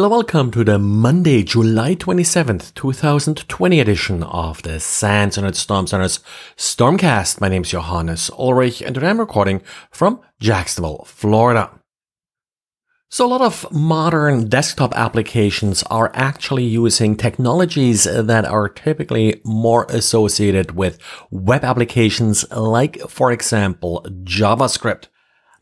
Hello, welcome to the Monday, July 27th, 2020 edition of the SANS and Storm Center's Stormcast. My name is Johannes Ulrich and today I'm recording from Jacksonville, Florida. So a lot of modern desktop applications are actually using technologies that are typically more associated with web applications like, for example, JavaScript.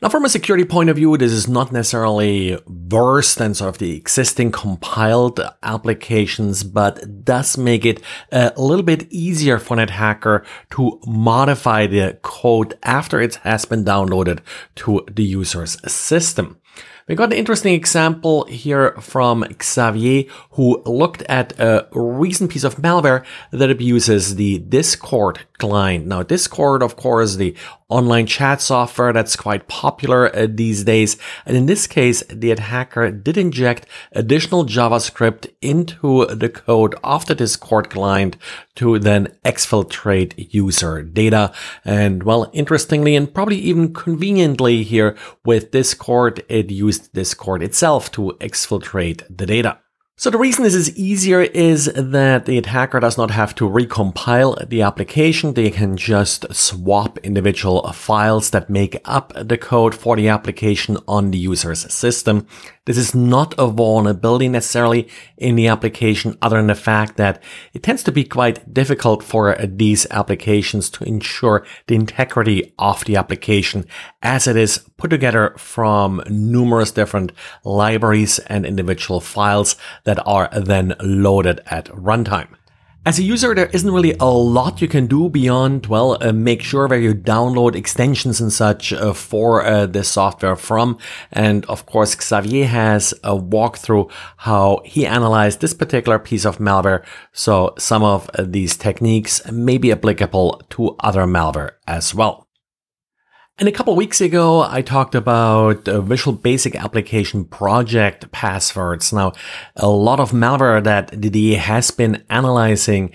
Now, from a security point of view, this is not necessarily worse than sort of the existing compiled applications, but does make it a little bit easier for an attacker to modify the code after it has been downloaded to the user's system. We got an interesting example here from Xavier, who looked at a recent piece of malware that abuses the Discord client. Now, Discord, of course, the online chat software that's quite popular uh, these days. And in this case, the attacker did inject additional JavaScript into the code of the Discord client to then exfiltrate user data. And well, interestingly and probably even conveniently here with Discord, it used Discord itself to exfiltrate the data. So the reason this is easier is that the attacker does not have to recompile the application. They can just swap individual files that make up the code for the application on the user's system. This is not a vulnerability necessarily in the application other than the fact that it tends to be quite difficult for these applications to ensure the integrity of the application as it is put together from numerous different libraries and individual files that are then loaded at runtime. As a user, there isn't really a lot you can do beyond, well, uh, make sure where you download extensions and such uh, for uh, this software from. And of course, Xavier has a walkthrough how he analyzed this particular piece of malware. So some of uh, these techniques may be applicable to other malware as well. And a couple weeks ago, I talked about Visual Basic Application Project passwords. Now, a lot of malware that Didier has been analyzing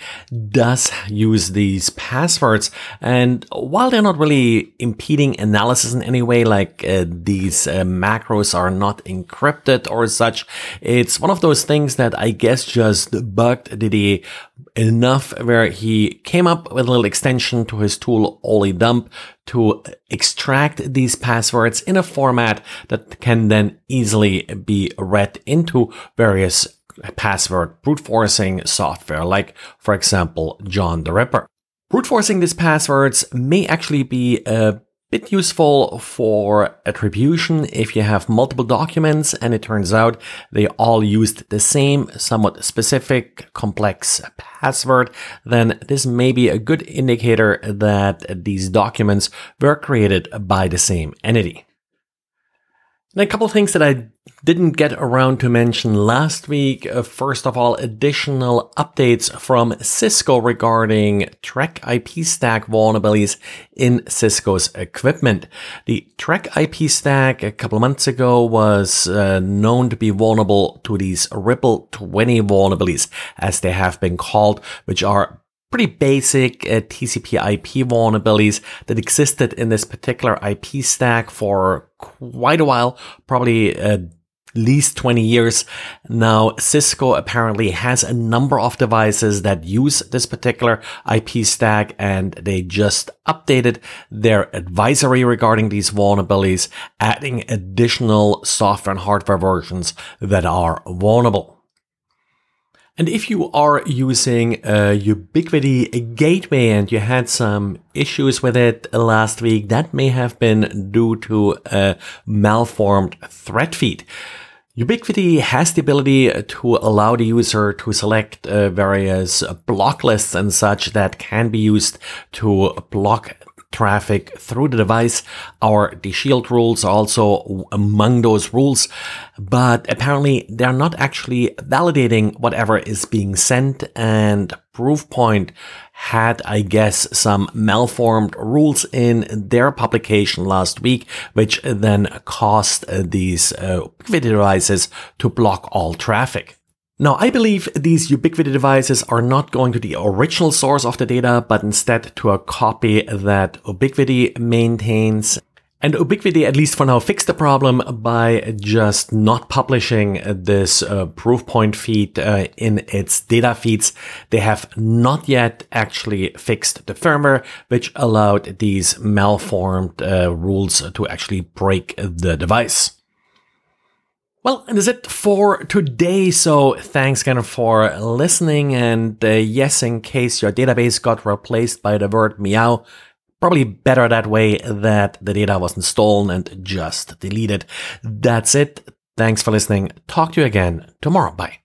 does use these passwords. And while they're not really impeding analysis in any way, like uh, these uh, macros are not encrypted or such, it's one of those things that I guess just bugged Didier enough where he came up with a little extension to his tool oledump to extract these passwords in a format that can then easily be read into various password brute forcing software, like, for example, John the Ripper. Brute forcing these passwords may actually be a bit useful for attribution if you have multiple documents and it turns out they all used the same somewhat specific complex password, then this may be a good indicator that these documents were created by the same entity. And a couple things that I didn't get around to mention last week. Uh, first of all, additional updates from Cisco regarding Treck IP stack vulnerabilities in Cisco's equipment. The Treck IP stack a couple months ago was uh, known to be vulnerable to these Ripple 20 vulnerabilities, as they have been called, which are pretty basic uh, TCP IP vulnerabilities that existed in this particular IP stack for quite a while, probably at least 20 years. Now, Cisco apparently has a number of devices that use this particular IP stack and they just updated their advisory regarding these vulnerabilities, adding additional software and hardware versions that are vulnerable. And if you are using a Ubiquiti gateway and you had some issues with it last week, that may have been due to a malformed thread feed. Ubiquiti has the ability to allow the user to select uh, various block lists and such that can be used to block traffic through the device. Our DShield rules are also among those rules, but apparently they're not actually validating whatever is being sent and Proofpoint had, I guess, some malformed rules in their publication last week, which then caused these uh, devices to block all traffic. Now, I believe these Ubiquiti devices are not going to the original source of the data, but instead to a copy that Ubiquiti maintains. And Ubiquiti, at least for now, fixed the problem by just not publishing this uh, Proofpoint feed uh, in its data feeds. They have not yet actually fixed the firmware, which allowed these malformed uh, rules to actually break the device. Well, and that's it for today. So thanks again for listening. And uh, yes, in case your database got replaced by the word meow, Probably better that way that the data wasn't stolen and just deleted. That's it. Thanks for listening. Talk to you again tomorrow. Bye.